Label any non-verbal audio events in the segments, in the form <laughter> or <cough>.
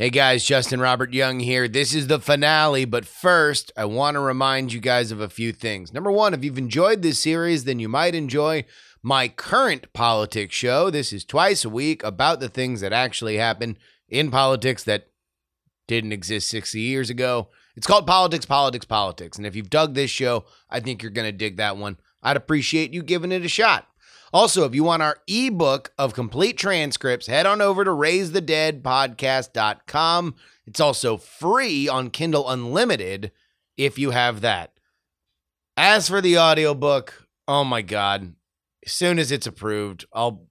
Hey guys, Justin Robert Young here. This is the finale, but first, I want to remind you guys of a few things. Number one, if you've enjoyed this series, then you might enjoy my current politics show. This is twice a week about the things that actually happen in politics that didn't exist 60 years ago. It's called Politics, Politics, Politics. And if you've dug this show, I think you're going to dig that one. I'd appreciate you giving it a shot. Also, if you want our ebook of complete transcripts, head on over to raisethedeadpodcast.com. It's also free on Kindle Unlimited if you have that. As for the audiobook, oh my God. As soon as it's approved, I'll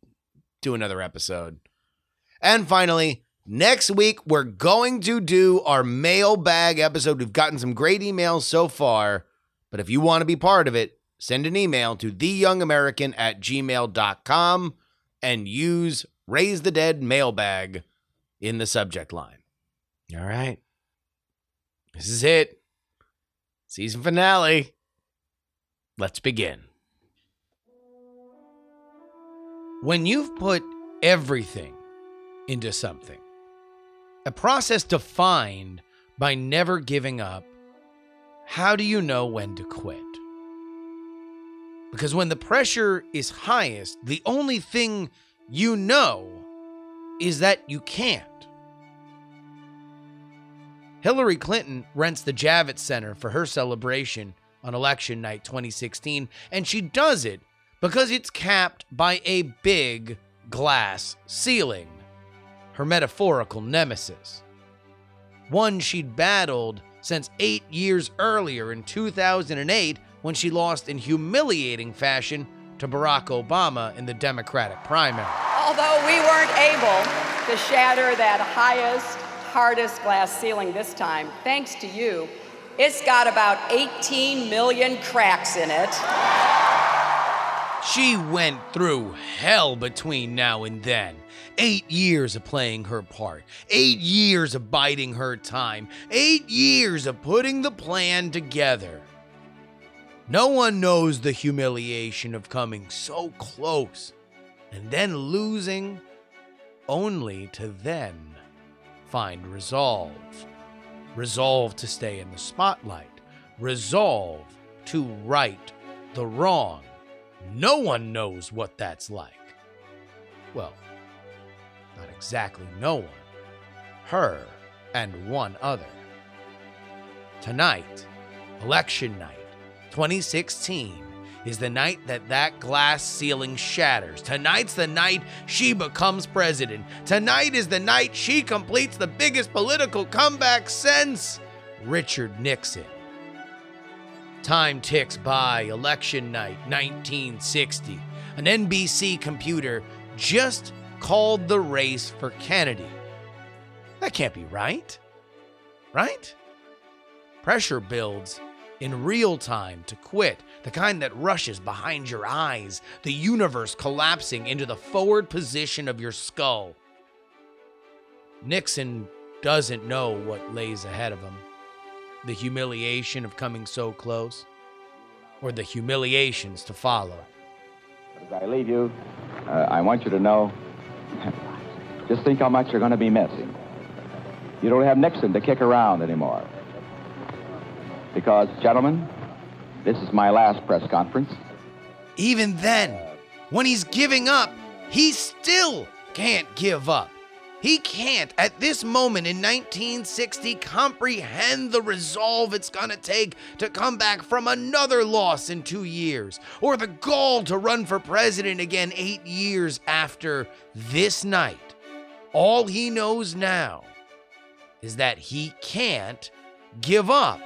do another episode. And finally, next week, we're going to do our mailbag episode. We've gotten some great emails so far, but if you want to be part of it, send an email to theyoungamerican at gmail.com and use Raise the Dead mailbag in the subject line. All right. This is it. Season finale. Let's begin. When you've put everything into something, a process defined by never giving up, how do you know when to quit? Because when the pressure is highest, the only thing you know is that you can't. Hillary Clinton rents the Javits Center for her celebration on election night 2016, and she does it because it's capped by a big glass ceiling, her metaphorical nemesis. One she'd battled since eight years earlier in 2008 when she lost in humiliating fashion to Barack Obama in the Democratic primary. Although we weren't able to shatter that highest, hardest glass ceiling this time, thanks to you, it's got about 18 million cracks in it. She went through hell between now and then. Eight years of playing her part, eight years of biding her time, eight years of putting the plan together. No one knows the humiliation of coming so close and then losing, only to then find resolve. Resolve to stay in the spotlight, resolve to right the wrong. No one knows what that's like. Well, not exactly no one. Her and one other. Tonight, election night 2016 is the night that that glass ceiling shatters. Tonight's the night she becomes president. Tonight is the night she completes the biggest political comeback since Richard Nixon. Time ticks by, election night 1960. An NBC computer just called the race for Kennedy. That can't be right. Right? Pressure builds in real time to quit, the kind that rushes behind your eyes, the universe collapsing into the forward position of your skull. Nixon doesn't know what lays ahead of him the humiliation of coming so close, or the humiliations to follow. As I leave you, uh, I want you to know <laughs> just think how much you're going to be missed. You don't have Nixon to kick around anymore. Because, gentlemen, this is my last press conference. Even then, when he's giving up, he still can't give up. He can't, at this moment in 1960, comprehend the resolve it's gonna take to come back from another loss in two years, or the gall to run for president again eight years after this night. All he knows now is that he can't give up.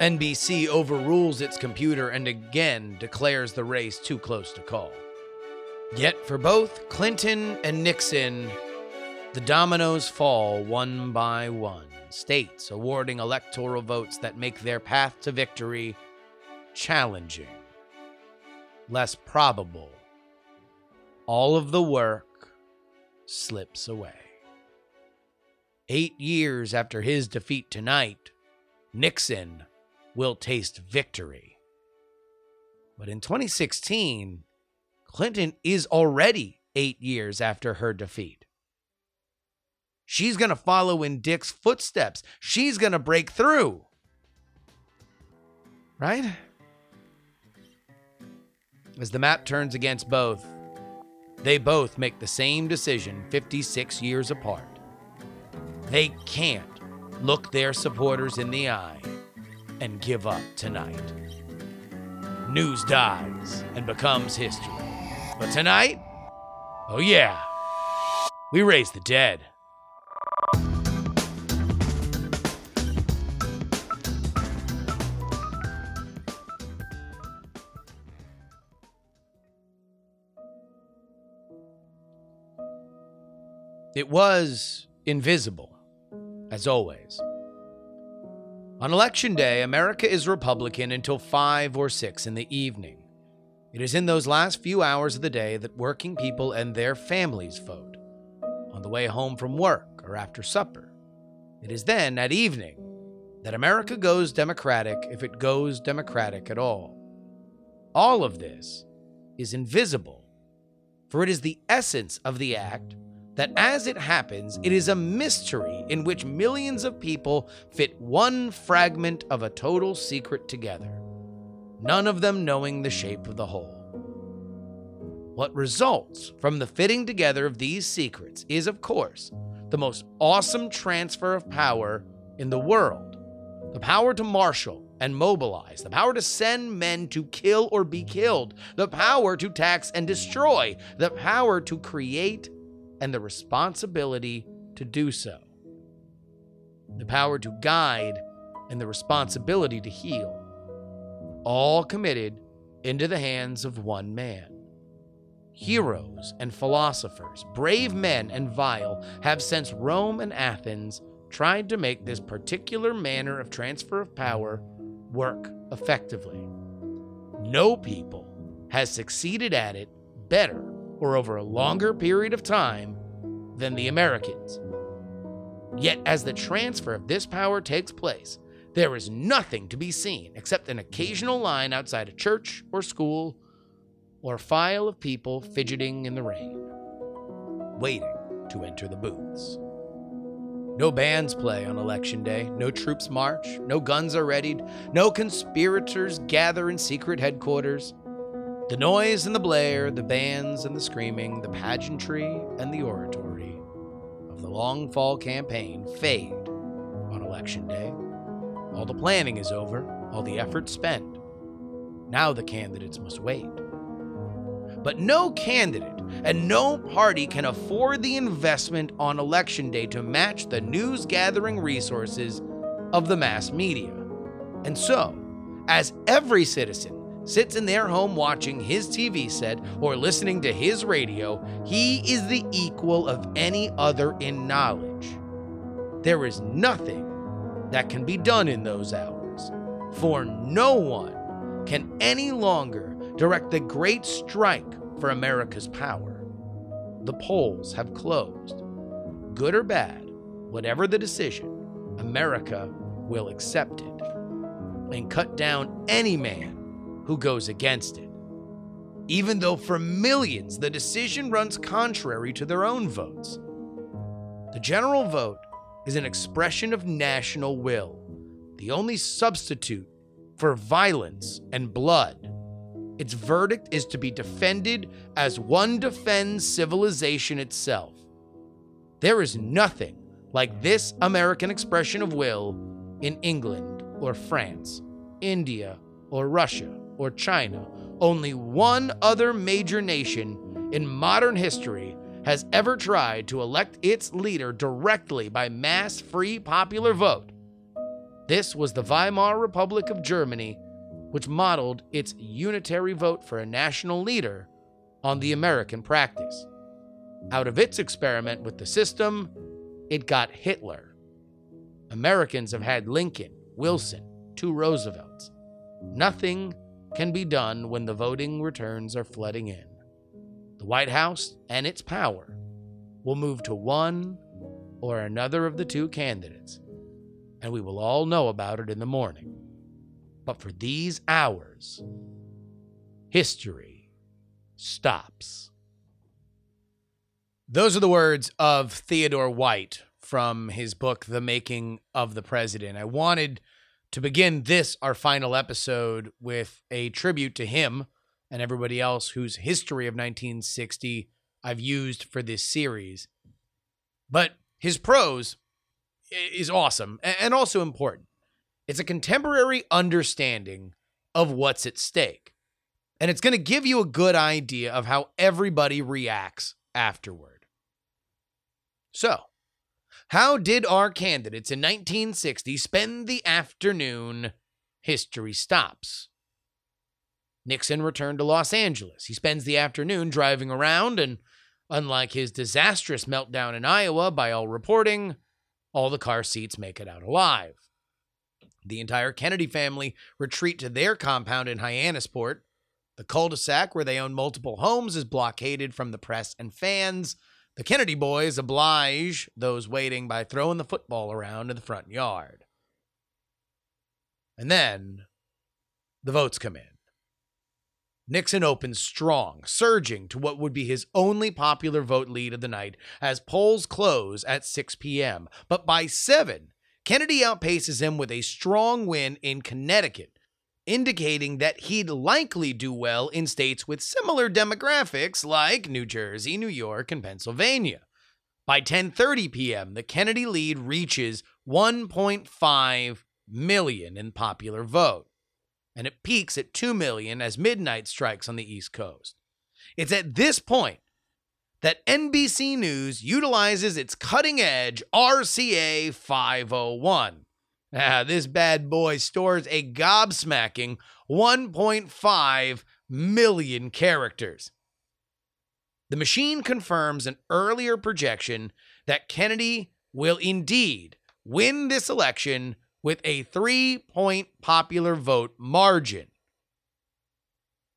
NBC overrules its computer and again declares the race too close to call. Yet for both Clinton and Nixon, the dominoes fall one by one, states awarding electoral votes that make their path to victory challenging, less probable. All of the work slips away. Eight years after his defeat tonight, Nixon will taste victory. But in 2016, Clinton is already eight years after her defeat. She's going to follow in Dick's footsteps. She's going to break through. Right? As the map turns against both, they both make the same decision 56 years apart. They can't look their supporters in the eye and give up tonight. News dies and becomes history. But tonight, oh yeah, we raise the dead. It was invisible, as always. On election day, America is Republican until 5 or 6 in the evening. It is in those last few hours of the day that working people and their families vote, on the way home from work or after supper. It is then, at evening, that America goes Democratic if it goes Democratic at all. All of this is invisible, for it is the essence of the act that as it happens, it is a mystery in which millions of people fit one fragment of a total secret together, none of them knowing the shape of the whole. What results from the fitting together of these secrets is, of course, the most awesome transfer of power in the world the power to marshal and mobilize, the power to send men to kill or be killed, the power to tax and destroy, the power to create and the responsibility to do so. The power to guide and the responsibility to heal. All committed into the hands of one man. Heroes and philosophers, brave men and vile, have since Rome and Athens tried to make this particular manner of transfer of power work effectively. No people has succeeded at it better or over a longer period of time than the Americans. Yet, as the transfer of this power takes place, there is nothing to be seen except an occasional line outside a church or school or a file of people fidgeting in the rain, waiting to enter the booths. No bands play on election day, no troops march, no guns are readied, no conspirators gather in secret headquarters. The noise and the blare, the bands and the screaming, the pageantry and the oratory of the long fall campaign fade on election day. All the planning is over, all the effort spent. Now the candidates must wait. But no candidate and no party can afford the investment on election day to match the news gathering resources of the mass media. And so, as every citizen sits in their home watching his TV set or listening to his radio, he is the equal of any other in knowledge. There is nothing that can be done in those hours, for no one can any longer direct the great strike for America's power. The polls have closed. Good or bad, whatever the decision, America will accept it and cut down any man who goes against it. Even though for millions the decision runs contrary to their own votes. The general vote is an expression of national will, the only substitute for violence and blood. Its verdict is to be defended as one defends civilization itself. There is nothing like this American expression of will in England or France, India or Russia or China, only one other major nation in modern history has ever tried to elect its leader directly by mass free popular vote. This was the Weimar Republic of Germany, which modeled its unitary vote for a national leader on the American practice. Out of its experiment with the system, it got Hitler. Americans have had Lincoln, Wilson, two Roosevelts. Nothing can be done when the voting returns are flooding in. The White House and its power will move to one or another of the two candidates, and we will all know about it in the morning. But for these hours, history stops. Those are the words of Theodore White from his book, The Making of the President. I wanted to begin this, our final episode, with a tribute to him and everybody else whose history of 1960 I've used for this series. But his prose is awesome and also important. It's a contemporary understanding of what's at stake. And it's going to give you a good idea of how everybody reacts afterward. So, how did our candidates in 1960 spend the afternoon? History stops. Nixon returned to Los Angeles. He spends the afternoon driving around, and unlike his disastrous meltdown in Iowa, by all reporting, all the car seats make it out alive. The entire Kennedy family retreat to their compound in Hyannisport. The cul de sac, where they own multiple homes, is blockaded from the press and fans. The Kennedy boys oblige those waiting by throwing the football around in the front yard. And then the votes come in. Nixon opens strong, surging to what would be his only popular vote lead of the night as polls close at 6 p.m. But by 7, Kennedy outpaces him with a strong win in Connecticut, indicating that he'd likely do well in states with similar demographics like New Jersey, New York, and Pennsylvania. By 10:30 p.m., the Kennedy lead reaches 1.5 million in popular vote, and it peaks at 2 million as midnight strikes on the East Coast. It's at this point that NBC News utilizes its cutting edge RCA 501. Ah, this bad boy stores a gobsmacking 1.5 million characters. The machine confirms an earlier projection that Kennedy will indeed win this election with a three point popular vote margin.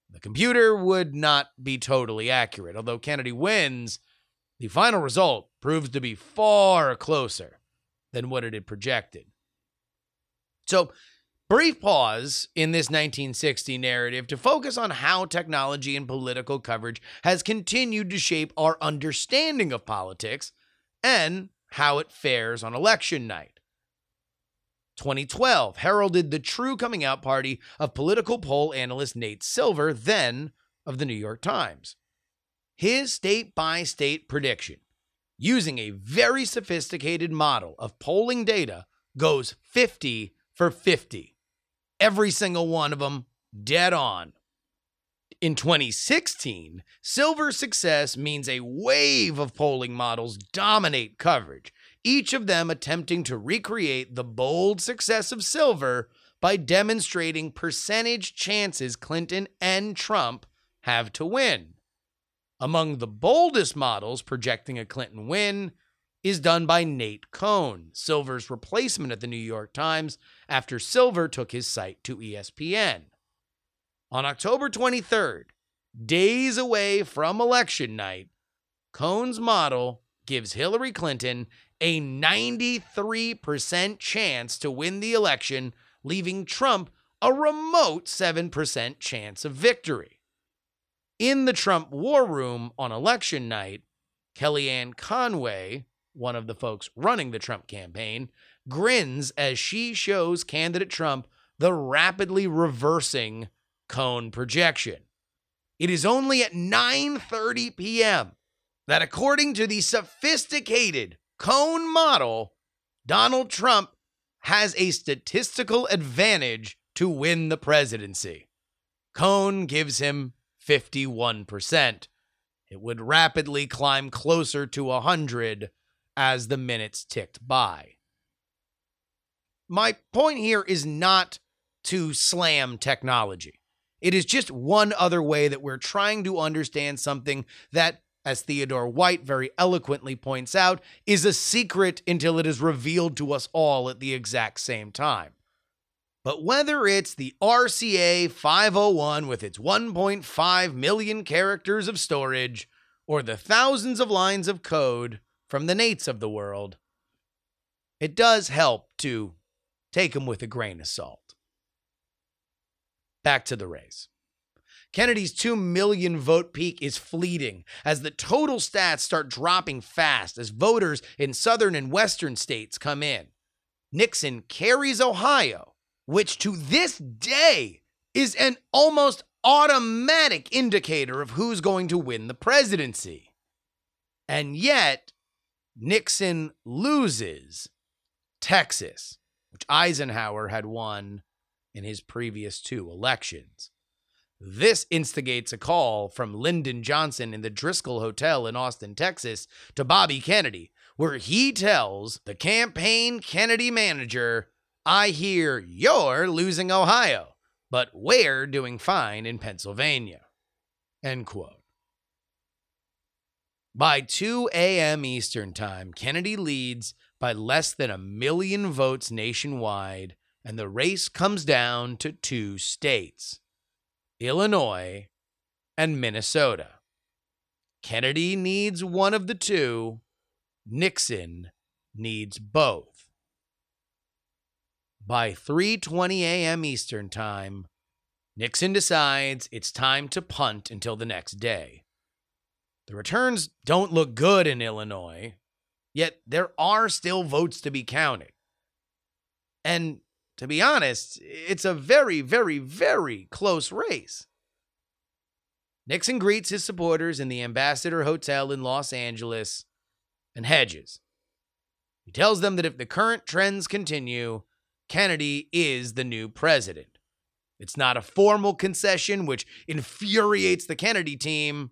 The computer would not be totally accurate. Although Kennedy wins, the final result proves to be far closer than what it had projected. So, brief pause in this 1960 narrative to focus on how technology and political coverage has continued to shape our understanding of politics and how it fares on election night. 2012 heralded the true coming out party of political poll analyst Nate Silver, then of the New York Times. His state by state prediction, using a very sophisticated model of polling data, goes 50 for 50. Every single one of them dead on. In 2016, Silver's success means a wave of polling models dominate coverage, each of them attempting to recreate the bold success of Silver by demonstrating percentage chances Clinton and Trump have to win. Among the boldest models projecting a Clinton win is done by Nate Cohn, Silver's replacement at the New York Times after Silver took his site to ESPN. On October 23rd, days away from election night, Cohn's model gives Hillary Clinton a 93% chance to win the election, leaving Trump a remote 7% chance of victory. In the Trump war room on election night, Kellyanne Conway, one of the folks running the Trump campaign, grins as she shows candidate Trump the rapidly reversing Cohn projection. It is only at 9:30 p.m. that according to the sophisticated Cohn model, Donald Trump has a statistical advantage to win the presidency. Cohn gives him 51%. It would rapidly climb closer to 100 as the minutes ticked by. My point here is not to slam technology. It is just one other way that we're trying to understand something that as Theodore White very eloquently points out, is a secret until it is revealed to us all at the exact same time. But whether it's the RCA 501 with its 1.5 million characters of storage, or the thousands of lines of code from the Nates of the world, it does help to take them with a grain of salt. Back to the race. Kennedy's 2 million vote peak is fleeting as the total stats start dropping fast as voters in southern and western states come in. Nixon carries Ohio, which to this day is an almost automatic indicator of who's going to win the presidency. And yet, Nixon loses Texas, which Eisenhower had won in his previous two elections. This instigates a call from Lyndon Johnson in the Driskill Hotel in Austin, Texas, to Bobby Kennedy, where he tells the campaign Kennedy manager, I hear you're losing Ohio, but we're doing fine in Pennsylvania. End quote. By 2 a.m. Eastern Time, Kennedy leads by less than a million votes nationwide, and the race comes down to two states Illinois and Minnesota. Kennedy needs one of the two, Nixon needs both. By 3:20 a.m. Eastern Time, Nixon decides it's time to punt until the next day. The returns don't look good in Illinois, yet there are still votes to be counted. And to be honest, it's a very, very, very close race. Nixon greets his supporters in the Ambassador Hotel in Los Angeles and hedges. He tells them that if the current trends continue, Kennedy is the new president. It's not a formal concession, which infuriates the Kennedy team,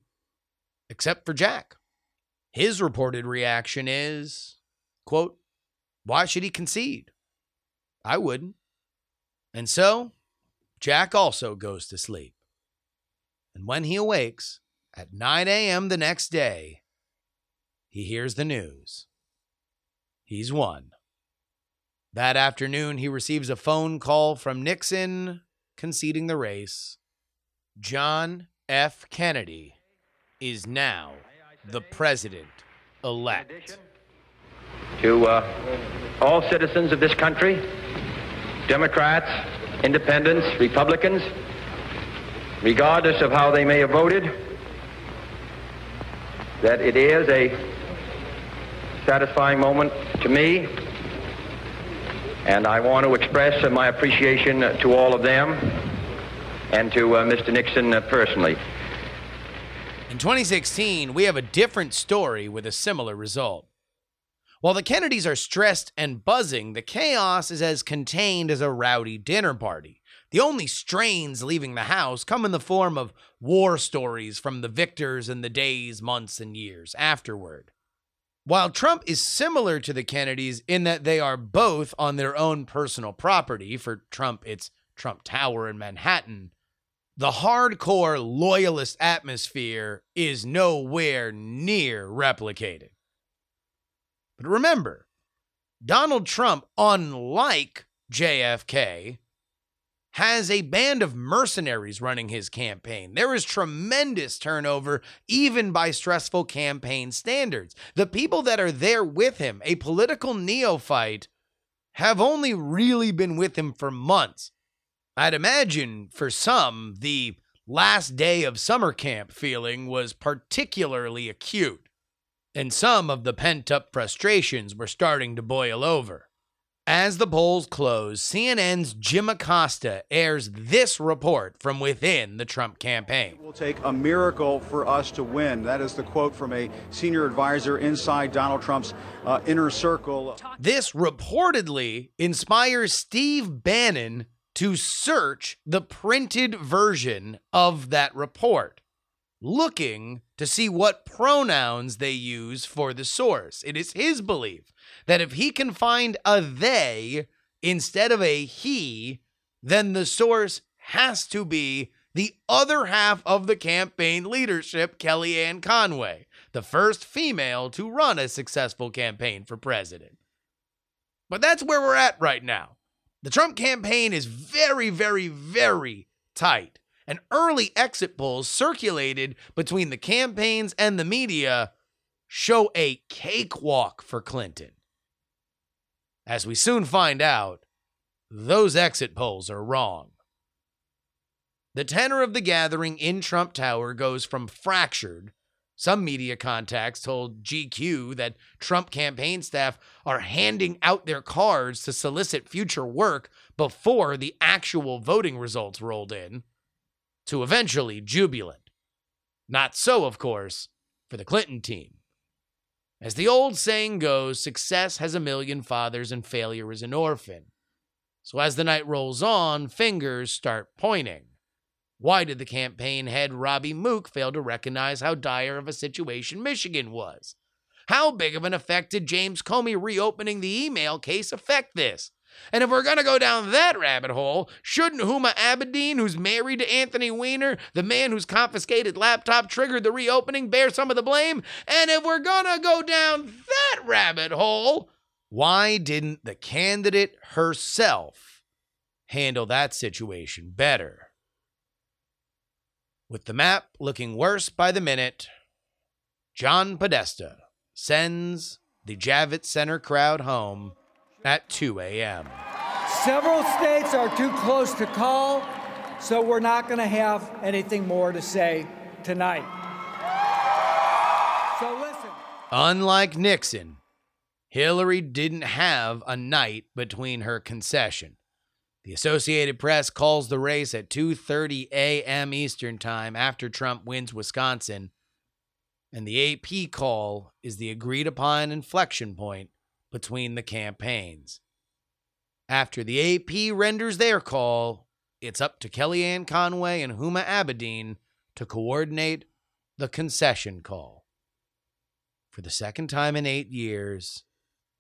except for Jack. His reported reaction is, quote, why should he concede? I wouldn't. And so, Jack also goes to sleep. And when he awakes at 9 a.m. the next day, he hears the news. He's won. That afternoon, he receives a phone call from Nixon conceding the race. John F. Kennedy is now the president elect. To uh, all citizens of this country, Democrats, Independents, Republicans, regardless of how they may have voted, that it is a satisfying moment to me, and I want to express my appreciation to all of them and to uh, Mr. Nixon uh, personally. In 2016, we have a different story with a similar result. While the Kennedys are stressed and buzzing, the chaos is as contained as a rowdy dinner party. The only strains leaving the house come in the form of war stories from the victors in the days, months, and years afterward. While Trump is similar to the Kennedys in that they are both on their own personal property, for Trump, it's Trump Tower in Manhattan, the hardcore loyalist atmosphere is nowhere near replicated. But remember, Donald Trump, unlike JFK, has a band of mercenaries running his campaign. There is tremendous turnover, even by stressful campaign standards. The people that are there with him, a political neophyte, have only really been with him for months. I'd imagine for some, the last day of summer camp feeling was particularly acute, and some of the pent up frustrations were starting to boil over. As the polls close, CNN's Jim Acosta airs this report from within the Trump campaign. It will take a miracle for us to win. That is the quote from a senior advisor inside Donald Trump's uh, inner circle. This reportedly inspires Steve Bannon to search the printed version of that report, looking to see what pronouns they use for the source. It is his belief that if he can find a they instead of a he, then the source has to be the other half of the campaign leadership, Kellyanne Conway, the first female to run a successful campaign for president. But that's where we're at right now. The Trump campaign is very, very, very tight. And early exit polls circulated between the campaigns and the media show a cakewalk for Clinton. As we soon find out, those exit polls are wrong. the tenor of the gathering in Trump Tower goes from fractured. Some media contacts told GQ that Trump campaign staff are handing out their cards to solicit future work before the actual voting results rolled in, to eventually jubilant. Not so, of course, for the Clinton team. As the old saying goes, success has a million fathers and failure is an orphan. So as the night rolls on, fingers start pointing. Why did the campaign head Robbie Mook fail to recognize how dire of a situation Michigan was? How big of an effect did James Comey reopening the email case affect this? And if we're going to go down that rabbit hole, shouldn't Huma Abedin, who's married to Anthony Weiner, the man whose confiscated laptop triggered the reopening, bear some of the blame? And if we're going to go down that rabbit hole, why didn't the candidate herself handle that situation better? With the map looking worse by the minute, John Podesta sends the Javits Center crowd home at 2 a.m. Several states are too close to call, so we're not going to have anything more to say tonight. So listen. Unlike Nixon, Hillary didn't have a night between her concession. The Associated Press calls the race at 2:30 a.m. Eastern Time after Trump wins Wisconsin, and the AP call is the agreed upon inflection point between the campaigns. After the AP renders their call, it's up to Kellyanne Conway and Huma Abedin to coordinate the concession call. For the second time in eight years,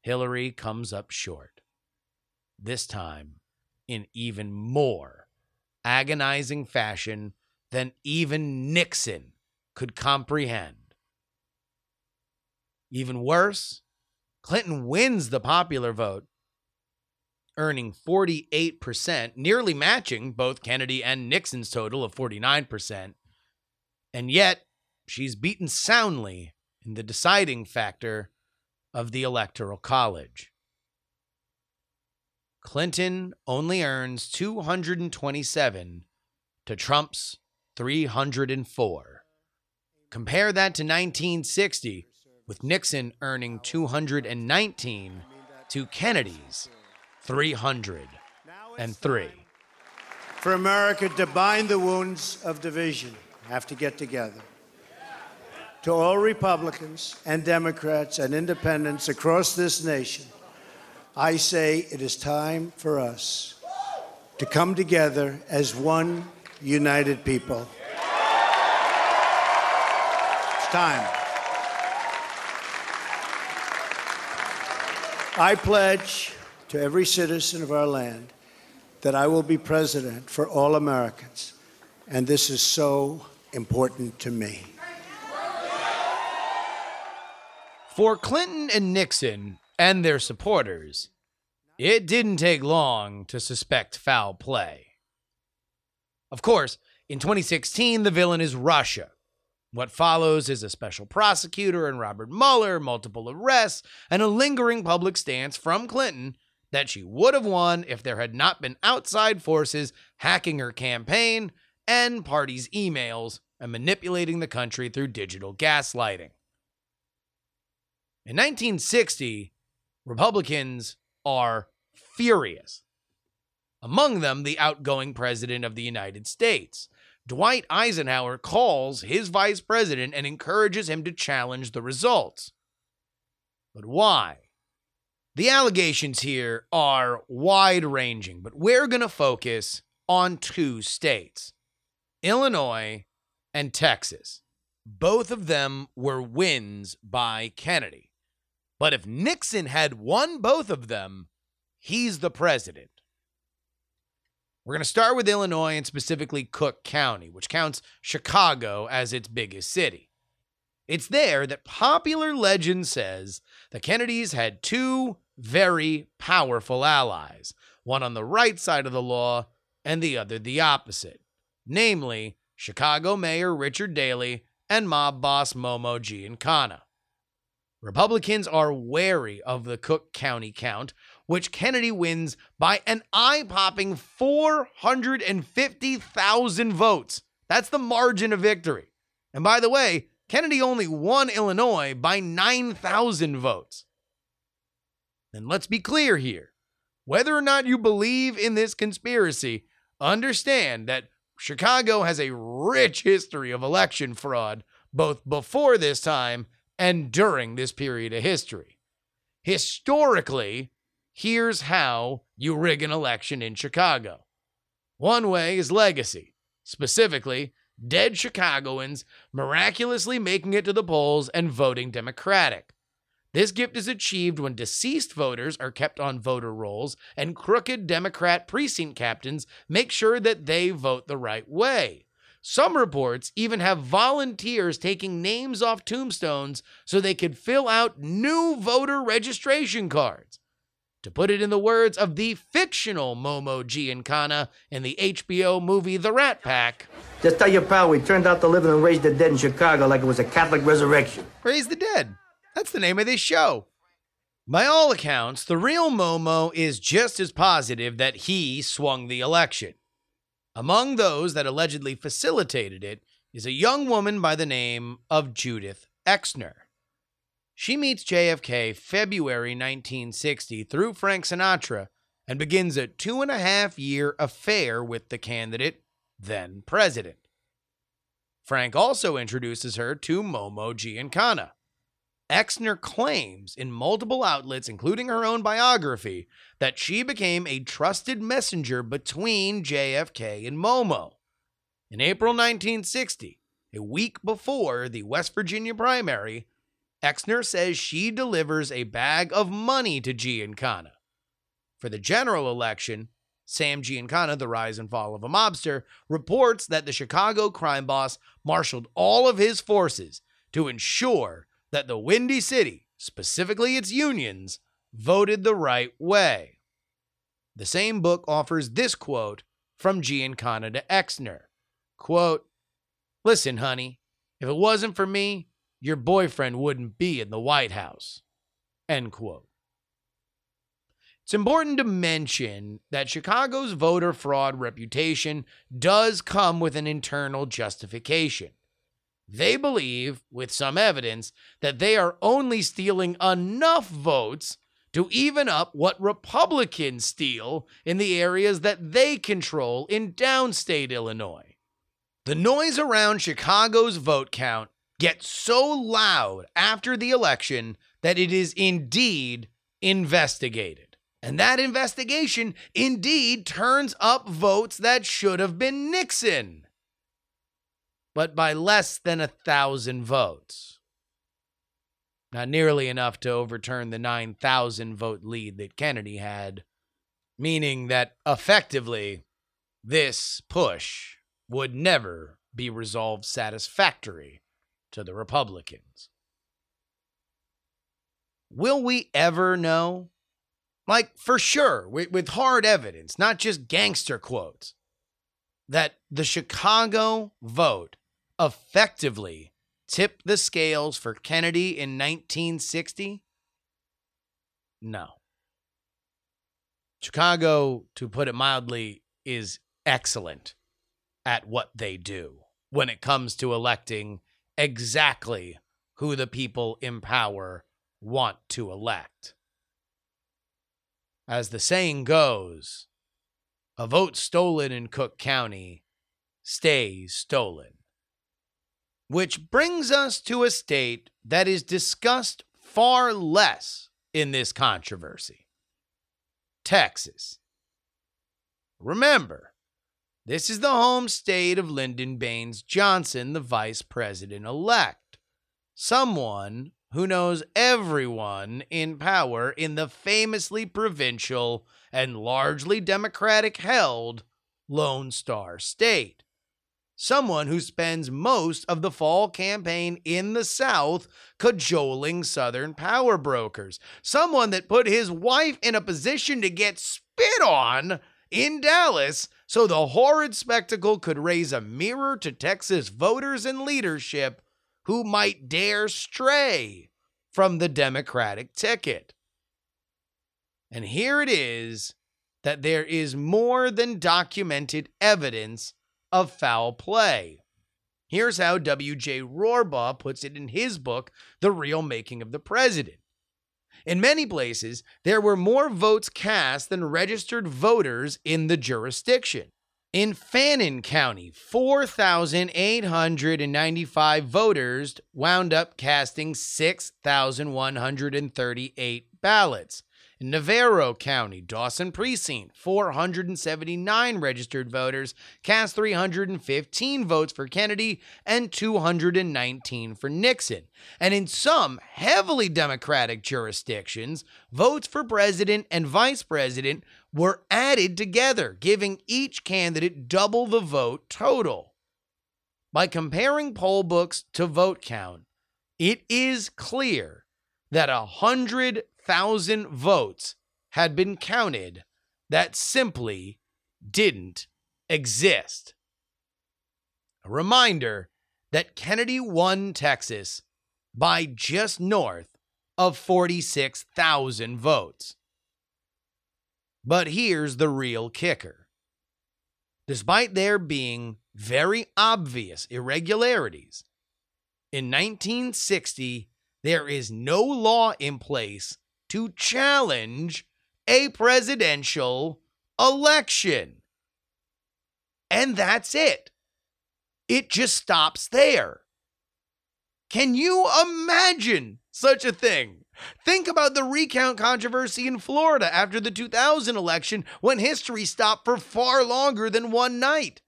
Hillary comes up short. This time, in even more agonizing fashion than even Nixon could comprehend. Even worse, Clinton wins the popular vote, earning 48%, nearly matching both Kennedy and Nixon's total of 49%. And yet, she's beaten soundly in the deciding factor of the Electoral College. Clinton only earns 227 to Trump's 304. Compare that to 1960, with Nixon earning 219 to Kennedy's 303. For America to bind the wounds of division, have to get together. To all Republicans and Democrats and independents across this nation, I say it is time for us to come together as one united people. It's time. I pledge to every citizen of our land that I will be president for all Americans, and this is so important to me. For Clinton and Nixon and their supporters, it didn't take long to suspect foul play. Of course, in 2016, the villain is Russia. What follows is a special prosecutor and Robert Mueller, multiple arrests, and a lingering public stance from Clinton that she would have won if there had not been outside forces hacking her campaign and parties' emails and manipulating the country through digital gaslighting. In 1960, Republicans are furious. Among them, the outgoing president of the United States. Dwight Eisenhower calls his vice president and encourages him to challenge the results. But why? The allegations here are wide ranging, but we're going to focus on two states Illinois and Texas. Both of them were wins by Kennedy. But if Nixon had won both of them, he's the president. We're going to start with Illinois and specifically Cook County, which counts Chicago as its biggest city. It's there that popular legend says the Kennedys had two very powerful allies, one on the right side of the law and the other the opposite, namely Chicago Mayor Richard Daley and mob boss Momo Giancana. Republicans are wary of the Cook County count, which Kennedy wins by an eye popping 450,000 votes. That's the margin of victory. And by the way, Kennedy only won Illinois by 9,000 votes. And let's be clear here whether or not you believe in this conspiracy, understand that Chicago has a rich history of election fraud, both before this time and during this period of history. Historically, here's how you rig an election in Chicago. One way is legacy, specifically, dead Chicagoans miraculously making it to the polls and voting Democratic. This gift is achieved when deceased voters are kept on voter rolls and crooked Democrat precinct captains make sure that they vote the right way. Some reports even have volunteers taking names off tombstones so they could fill out new voter registration cards. To put it in the words of the fictional Momo Giancana in the HBO movie The Rat Pack Just tell your pal we turned out to live and raise the dead in Chicago like it was a Catholic resurrection. Raise the Dead. That's the name of this show. By all accounts, the real Momo is just as positive that he swung the election. Among those that allegedly facilitated it is a young woman by the name of Judith Exner. She meets JFK February 1960 through Frank Sinatra and begins a two and a half year affair with the candidate, then president. Frank also introduces her to Momo Giancana. Exner claims in multiple outlets, including her own biography, that she became a trusted messenger between JFK and Momo. In April 1960, a week before the West Virginia primary, Exner says she delivers a bag of money to Giancana. For the general election, Sam Giancana, The Rise and Fall of a Mobster, reports that the Chicago crime boss marshaled all of his forces to ensure that the Windy City, specifically its unions, voted the right way. The same book offers this quote from Giancana to Exner. Quote, Listen, honey, if it wasn't for me, your boyfriend wouldn't be in the White House. End quote. It's important to mention that Chicago's voter fraud reputation does come with an internal justification. They believe, with some evidence, that they are only stealing enough votes to even up what Republicans steal in the areas that they control in downstate Illinois. The noise around Chicago's vote count gets so loud after the election that it is indeed investigated. And that investigation indeed turns up votes that should have been Nixon but by less than a thousand votes. Not nearly enough to overturn the 9,000 vote lead that Kennedy had, meaning that effectively this push would never be resolved satisfactory to the Republicans. Will we ever know? Like, for sure, with, with hard evidence, not just gangster quotes, that the Chicago vote effectively tipped the scales for Kennedy in 1960? No. Chicago, to put it mildly, is excellent at what they do when it comes to electing exactly who the people in power want to elect. As the saying goes, a vote stolen in Cook County stays stolen. Which brings us to a state that is discussed far less in this controversy Texas. Remember, this is the home state of Lyndon Baines Johnson, the vice president elect. Someone who knows everyone in power in the famously provincial and largely Democratic held Lone Star State. Someone who spends most of the fall campaign in the South cajoling Southern power brokers, someone that put his wife in a position to get spit on in Dallas so the horrid spectacle could raise a mirror to Texas voters and leadership who might dare stray from the Democratic ticket. And here it is that there is more than documented evidence of foul play. Here's how W.J. Rorabaugh puts it in his book, The Real Making of the President. In many places, there were more votes cast than registered voters in the jurisdiction. In Fannin County, 4,895 voters wound up casting 6,138 ballots. Navarro County, Dawson Precinct, 479 registered voters cast 315 votes for Kennedy and 219 for Nixon. And in some heavily Democratic jurisdictions, votes for president and vice president were added together, giving each candidate double the vote total. By comparing poll books to vote count, it is clear that a hundred thousand votes had been counted that simply didn't exist. A reminder that Kennedy won Texas by just north of 46,000 votes. But here's the real kicker. Despite there being very obvious irregularities, in 1960, there is no law in place to challenge a presidential election. And that's it. It just stops there. Can you imagine such a thing? Think about the recount controversy in Florida after the 2000 election when history stopped for far longer than one night.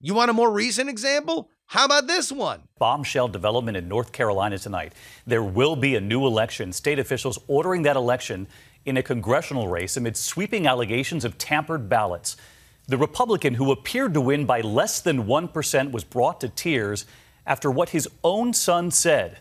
You want a more recent example? How about this one? Bombshell development in North Carolina tonight. There will be a new election. State officials ordering that election in a congressional race amid sweeping allegations of tampered ballots. The Republican who appeared to win by less than 1% was brought to tears after what his own son said.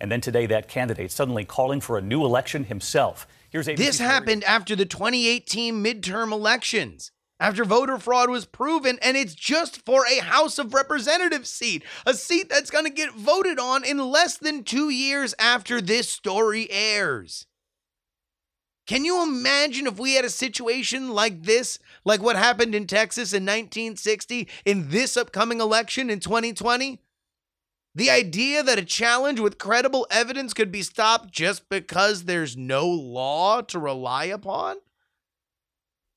And then today, that candidate suddenly calling for a new election himself. Here's ABC's This happened after the 2018 midterm elections after voter fraud was proven, and it's just for a House of Representatives seat, a seat that's going to get voted on in less than two years after this story airs. Can you imagine if we had a situation like this, like what happened in Texas in 1960, in this upcoming election in 2020? The idea that a challenge with credible evidence could be stopped just because there's no law to rely upon?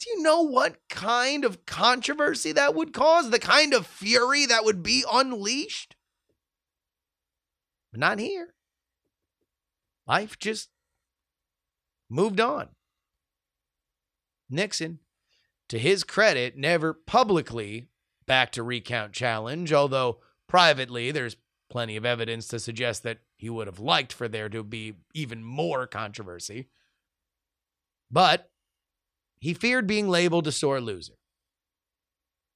Do you know what kind of controversy that would cause? The kind of fury that would be unleashed? But not here. Life just moved on. Nixon, to his credit, never publicly backed a recount challenge, although privately there's plenty of evidence to suggest that he would have liked for there to be even more controversy. But he feared being labeled a sore loser.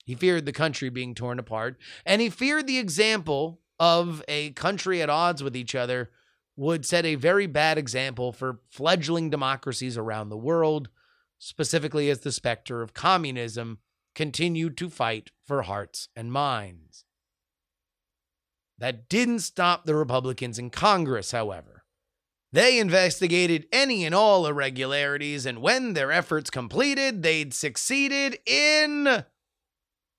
He feared the country being torn apart, and he feared the example of a country at odds with each other would set a very bad example for fledgling democracies around the world, specifically as the specter of communism continued to fight for hearts and minds. That didn't stop the Republicans in Congress, however. They investigated any and all irregularities, and when their efforts completed, they'd succeeded in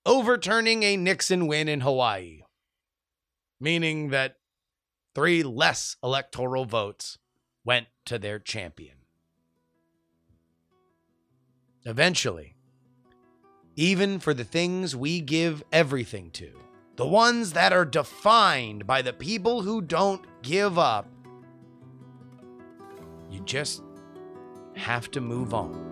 overturning a Nixon win in Hawaii, meaning that three less electoral votes went to their champion. Eventually, even for the things we give everything to, the ones that are defined by the people who don't give up, you just have to move on.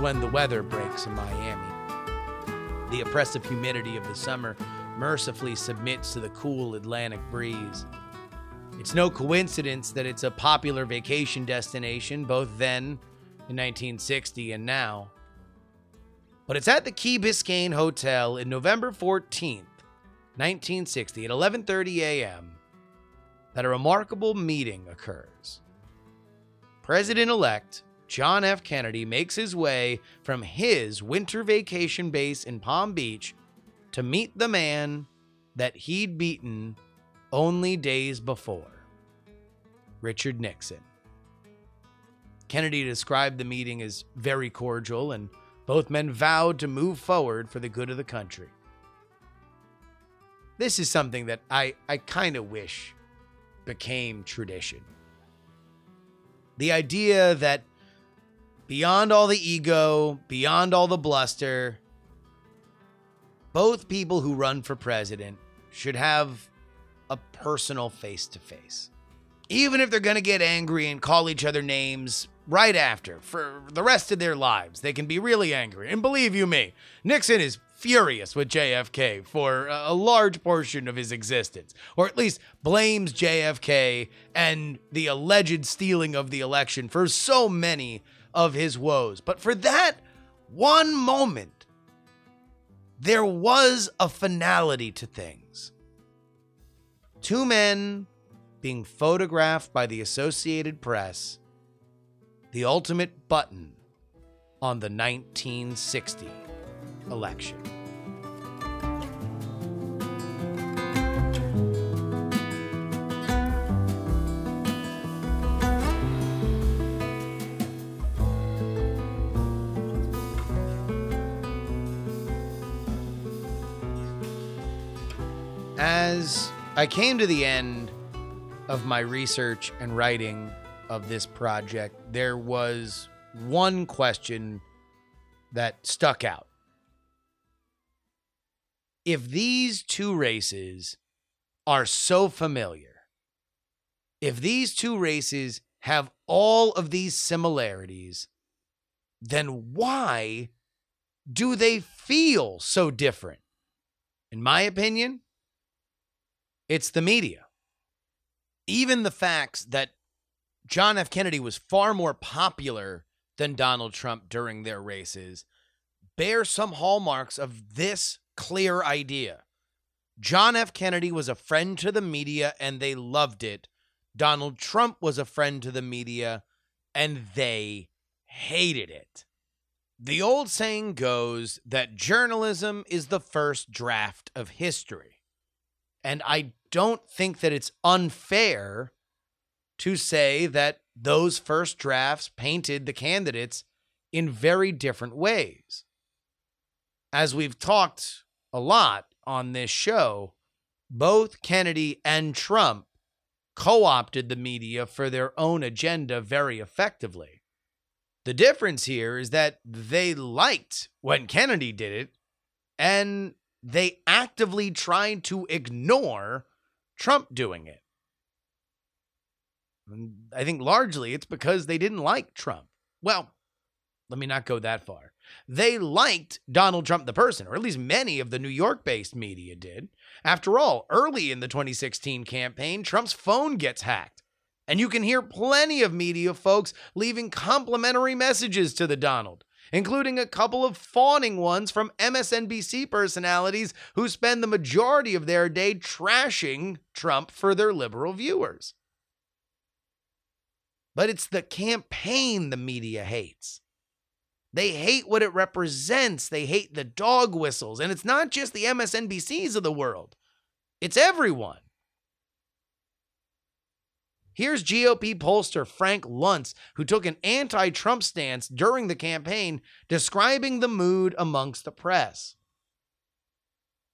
When the weather breaks in Miami. The oppressive humidity of the summer mercifully submits to the cool Atlantic breeze. It's no coincidence that it's a popular vacation destination, both then in 1960 and now. But it's at the Key Biscayne Hotel in November 14th, 1960 at 11:30 a.m. that a remarkable meeting occurs. President-elect John F. Kennedy makes his way from his winter vacation base in Palm Beach to meet the man that he'd beaten only days before Richard Nixon. Kennedy described the meeting as very cordial, and both men vowed to move forward for the good of the country. This is something that I, I kind of wish became tradition. The idea that beyond all the ego, beyond all the bluster, both people who run for president should have a personal face to face. Even if they're going to get angry and call each other names right after for the rest of their lives, they can be really angry. And believe you me, Nixon is furious with JFK for a large portion of his existence, or at least blames JFK and the alleged stealing of the election for so many of his woes. But for that one moment, there was a finality to things. Two men being photographed by the Associated Press, the ultimate button on the 1960 election. I came to the end of my research and writing of this project, there was one question that stuck out. If these two races are so familiar, if these two races have all of these similarities, then why do they feel so different? In my opinion, it's the media. Even the facts that John F. Kennedy was far more popular than Donald Trump during their races bear some hallmarks of this clear idea. John F. Kennedy was a friend to the media and they loved it. Donald Trump was a friend to the media and they hated it. The old saying goes that journalism is the first draft of history. And I don't think that it's unfair to say that those first drafts painted the candidates in very different ways. As we've talked a lot on this show, both Kennedy and Trump co opted the media for their own agenda very effectively. The difference here is that they liked when Kennedy did it, and they actively tried to ignore Trump doing it. I think largely it's because they didn't like Trump. Well, let me not go that far. They liked Donald Trump, the person, or at least many of the New York based media did. After all, early in the 2016 campaign, Trump's phone gets hacked. And you can hear plenty of media folks leaving complimentary messages to the Donald including a couple of fawning ones from MSNBC personalities who spend the majority of their day trashing Trump for their liberal viewers. But it's the campaign the media hates. They hate what it represents. They hate the dog whistles. And it's not just the MSNBCs of the world, it's everyone. Here's GOP pollster Frank Luntz, who took an anti Trump stance during the campaign, describing the mood amongst the press.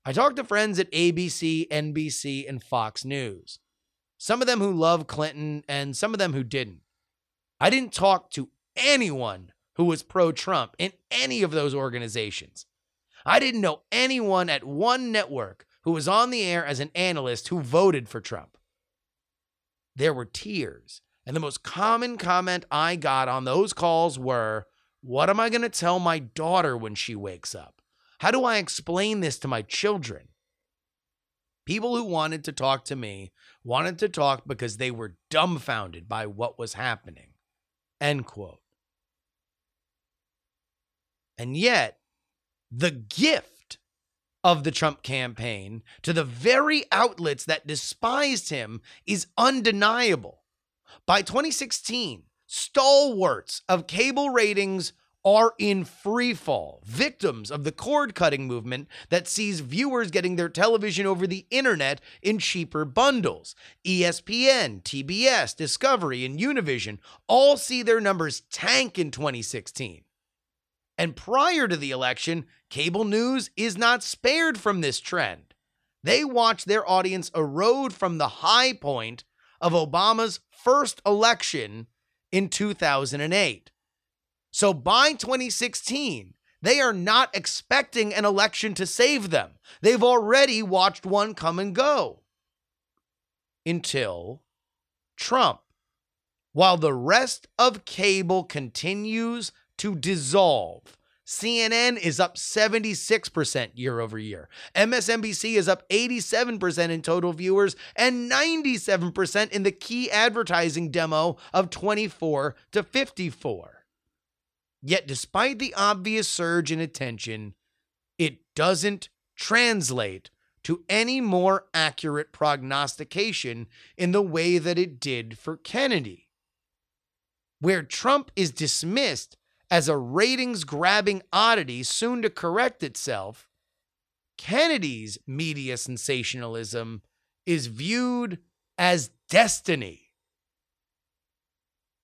I talked to friends at ABC, NBC, and Fox News. Some of them who love Clinton and some of them who didn't. I didn't talk to anyone who was pro Trump in any of those organizations. I didn't know anyone at one network who was on the air as an analyst who voted for Trump there were tears. And the most common comment I got on those calls were, What am I going to tell my daughter when she wakes up? How do I explain this to my children? People who wanted to talk to me wanted to talk because they were dumbfounded by what was happening. End quote. And yet, the gift of the Trump campaign to the very outlets that despised him is undeniable. By 2016, stalwarts of cable ratings are in free fall, victims of the cord cutting movement that sees viewers getting their television over the internet in cheaper bundles. ESPN, TBS, Discovery, and Univision all see their numbers tank in 2016. And prior to the election, cable news is not spared from this trend. They watch their audience erode from the high point of Obama's first election in 2008. So by 2016, they are not expecting an election to save them. They've already watched one come and go. Until Trump. While the rest of cable continues to dissolve, CNN is up 76% year over year. MSNBC is up 87% in total viewers and 97% in the key advertising demo of 24 to 54. Yet, despite the obvious surge in attention, it doesn't translate to any more accurate prognostication in the way that it did for Kennedy. Where Trump is dismissed as a ratings grabbing oddity soon to correct itself, Kennedy's media sensationalism is viewed as destiny.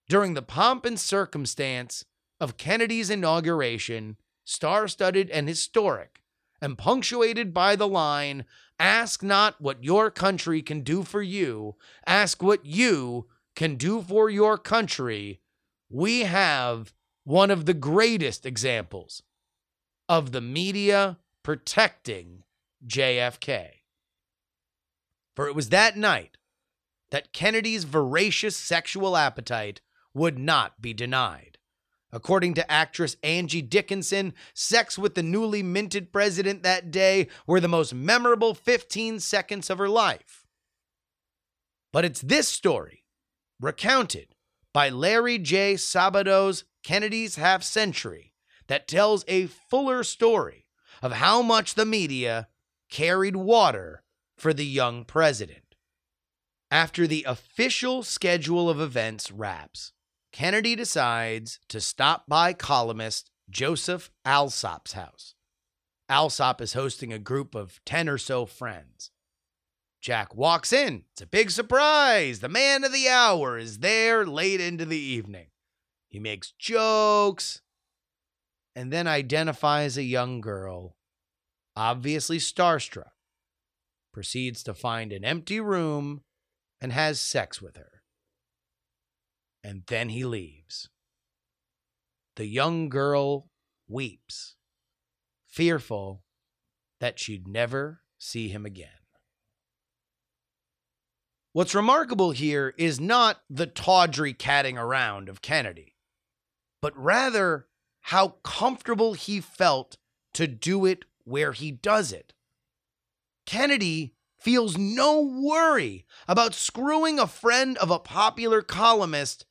During the pomp and circumstance of Kennedy's inauguration, star studded and historic, and punctuated by the line Ask not what your country can do for you, ask what you can do for your country, we have one of the greatest examples of the media protecting JFK. For it was that night that Kennedy's voracious sexual appetite would not be denied. According to actress Angie Dickinson, sex with the newly minted president that day were the most memorable 15 seconds of her life. But it's this story, recounted by Larry J. Sabato's Kennedy's Half Century, that tells a fuller story of how much the media carried water for the young president. After the official schedule of events wraps, Kennedy decides to stop by columnist Joseph Alsop's house. Alsop is hosting a group of 10 or so friends. Jack walks in. It's a big surprise. The man of the hour is there late into the evening. He makes jokes and then identifies a young girl, obviously starstruck, proceeds to find an empty room and has sex with her and then he leaves. The young girl weeps, fearful that she'd never see him again. What's remarkable here is not the tawdry catting around of Kennedy, but rather how comfortable he felt to do it where he does it. Kennedy feels no worry about screwing a friend of a popular columnist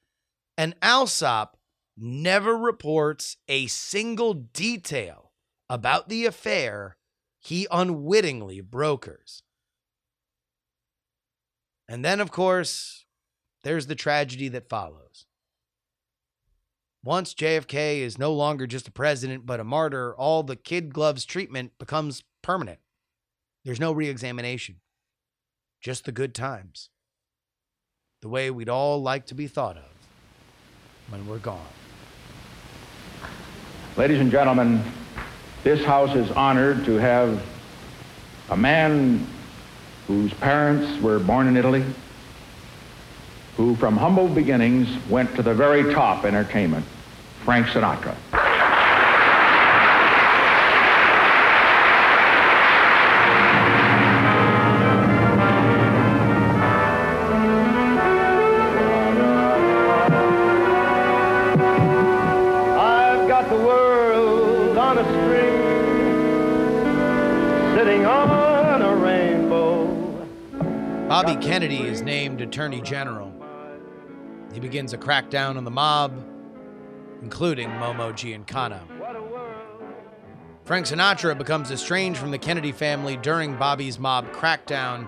and Alsop never reports a single detail about the affair he unwittingly brokers. And then, of course, there's the tragedy that follows. Once JFK is no longer just a president but a martyr, all the kid gloves treatment becomes permanent. There's no re examination, just the good times. The way we'd all like to be thought of when we're gone. Ladies and gentlemen, this House is honored to have a man whose parents were born in Italy, who from humble beginnings went to the very top entertainment, Frank Sinatra. I've got the world on a street sitting on a rainbow. Bobby Kennedy is named Attorney General. Begins a crackdown on the mob, including Momo Giancana. Frank Sinatra becomes estranged from the Kennedy family during Bobby's mob crackdown.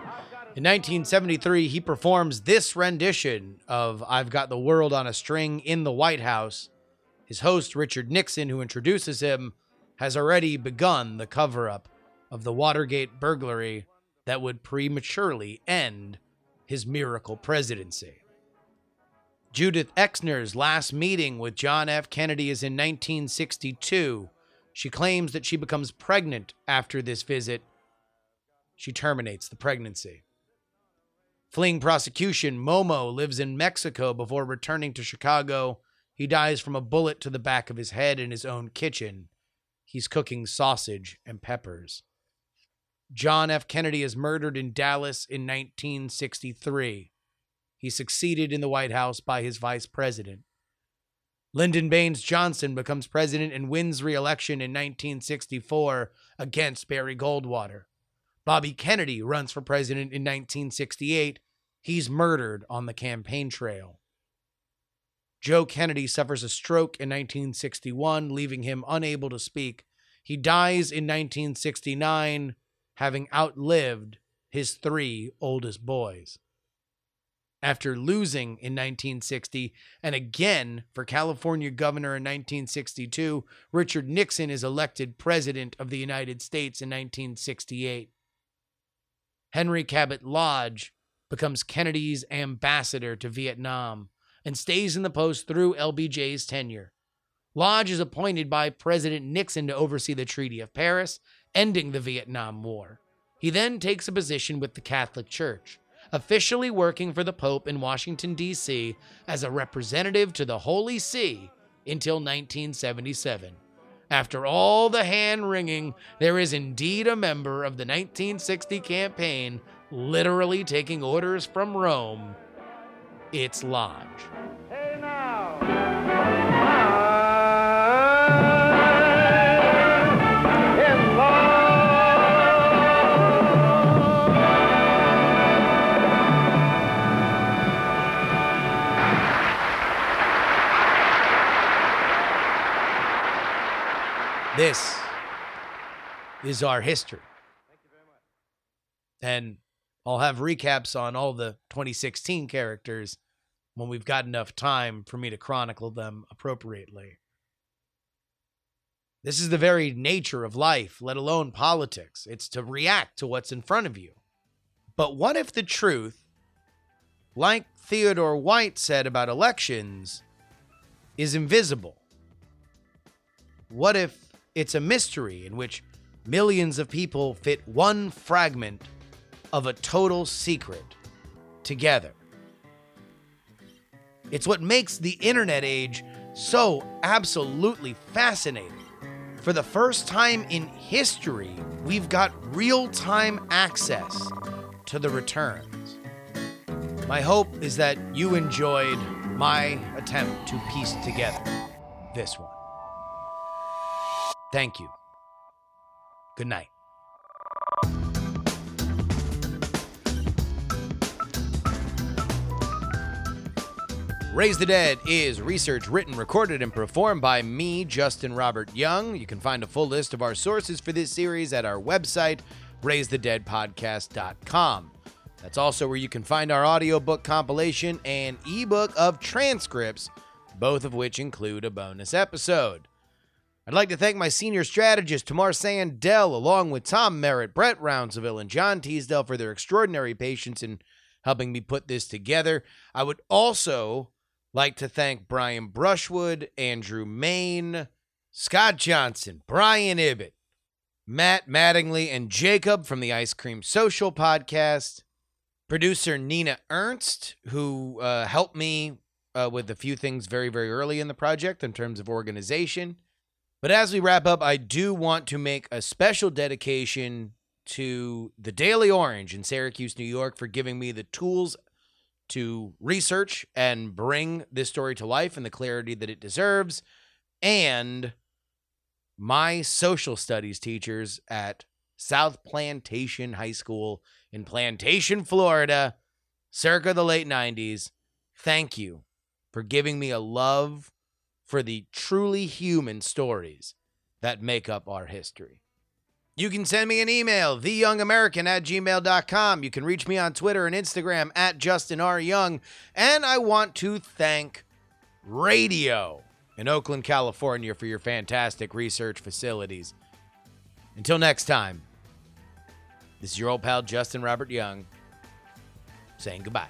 In 1973, he performs this rendition of I've Got the World on a String in the White House. His host, Richard Nixon, who introduces him, has already begun the cover up of the Watergate burglary that would prematurely end his miracle presidency. Judith Exner's last meeting with John F. Kennedy is in 1962. She claims that she becomes pregnant after this visit. She terminates the pregnancy. Fleeing prosecution, Momo lives in Mexico before returning to Chicago. He dies from a bullet to the back of his head in his own kitchen. He's cooking sausage and peppers. John F. Kennedy is murdered in Dallas in 1963. He succeeded in the White House by his vice president. Lyndon Baines Johnson becomes president and wins re election in 1964 against Barry Goldwater. Bobby Kennedy runs for president in 1968. He's murdered on the campaign trail. Joe Kennedy suffers a stroke in 1961, leaving him unable to speak. He dies in 1969, having outlived his three oldest boys. After losing in 1960 and again for California governor in 1962, Richard Nixon is elected president of the United States in 1968. Henry Cabot Lodge becomes Kennedy's ambassador to Vietnam and stays in the post through LBJ's tenure. Lodge is appointed by President Nixon to oversee the Treaty of Paris, ending the Vietnam War. He then takes a position with the Catholic Church officially working for the Pope in Washington, D.C. as a representative to the Holy See until 1977. After all the hand wringing, there is indeed a member of the 1960 campaign literally taking orders from Rome. It's Lodge. Hey now. In This is our history. And I'll have recaps on all the 2016 characters when we've got enough time for me to chronicle them appropriately. This is the very nature of life, let alone politics. It's to react to what's in front of you. But what if the truth, like Theodore White said about elections, is invisible? What if it's a mystery in which millions of people fit one fragment of a total secret together? It's what makes the internet age so absolutely fascinating. For the first time in history, we've got real time access to the returns. My hope is that you enjoyed my attempt to piece together this one. Thank you. Good night. Raise the Dead is research written, recorded, and performed by me, Justin Robert Young. You can find a full list of our sources for this series at our website, raisethedeadpodcast.com. That's also where you can find our audiobook compilation and ebook of transcripts, both of which include a bonus episode. I'd like to thank my senior strategist, Tamar Sandell, along with Tom Merritt, Brett Roundsville, and John Teasdale for their extraordinary patience in helping me put this together. I would also like to thank Brian Brushwood, Andrew Mayne, Scott Johnson, Brian Ibbott, Matt Mattingly, and Jacob from the Ice Cream Social podcast. Producer Nina Ernst, who uh, helped me uh, with a few things very, very early in the project in terms of organization. But as we wrap up, I do want to make a special dedication to the Daily Orange in Syracuse, New York, for giving me the tools to research and bring this story to life in the clarity that it deserves, and my social studies teachers at South Plantation High School in Plantation, Florida, circa the late 90s. Thank you for giving me a love for the truly human stories that make up our history. You can send me an email, theyoungamerican at gmail.com. You can reach me on Twitter and Instagram at Justin R. Young. And I want to thank Radio in Oakland, California for your fantastic research facilities. Until next time, this is your old pal Justin Robert Young saying goodbye.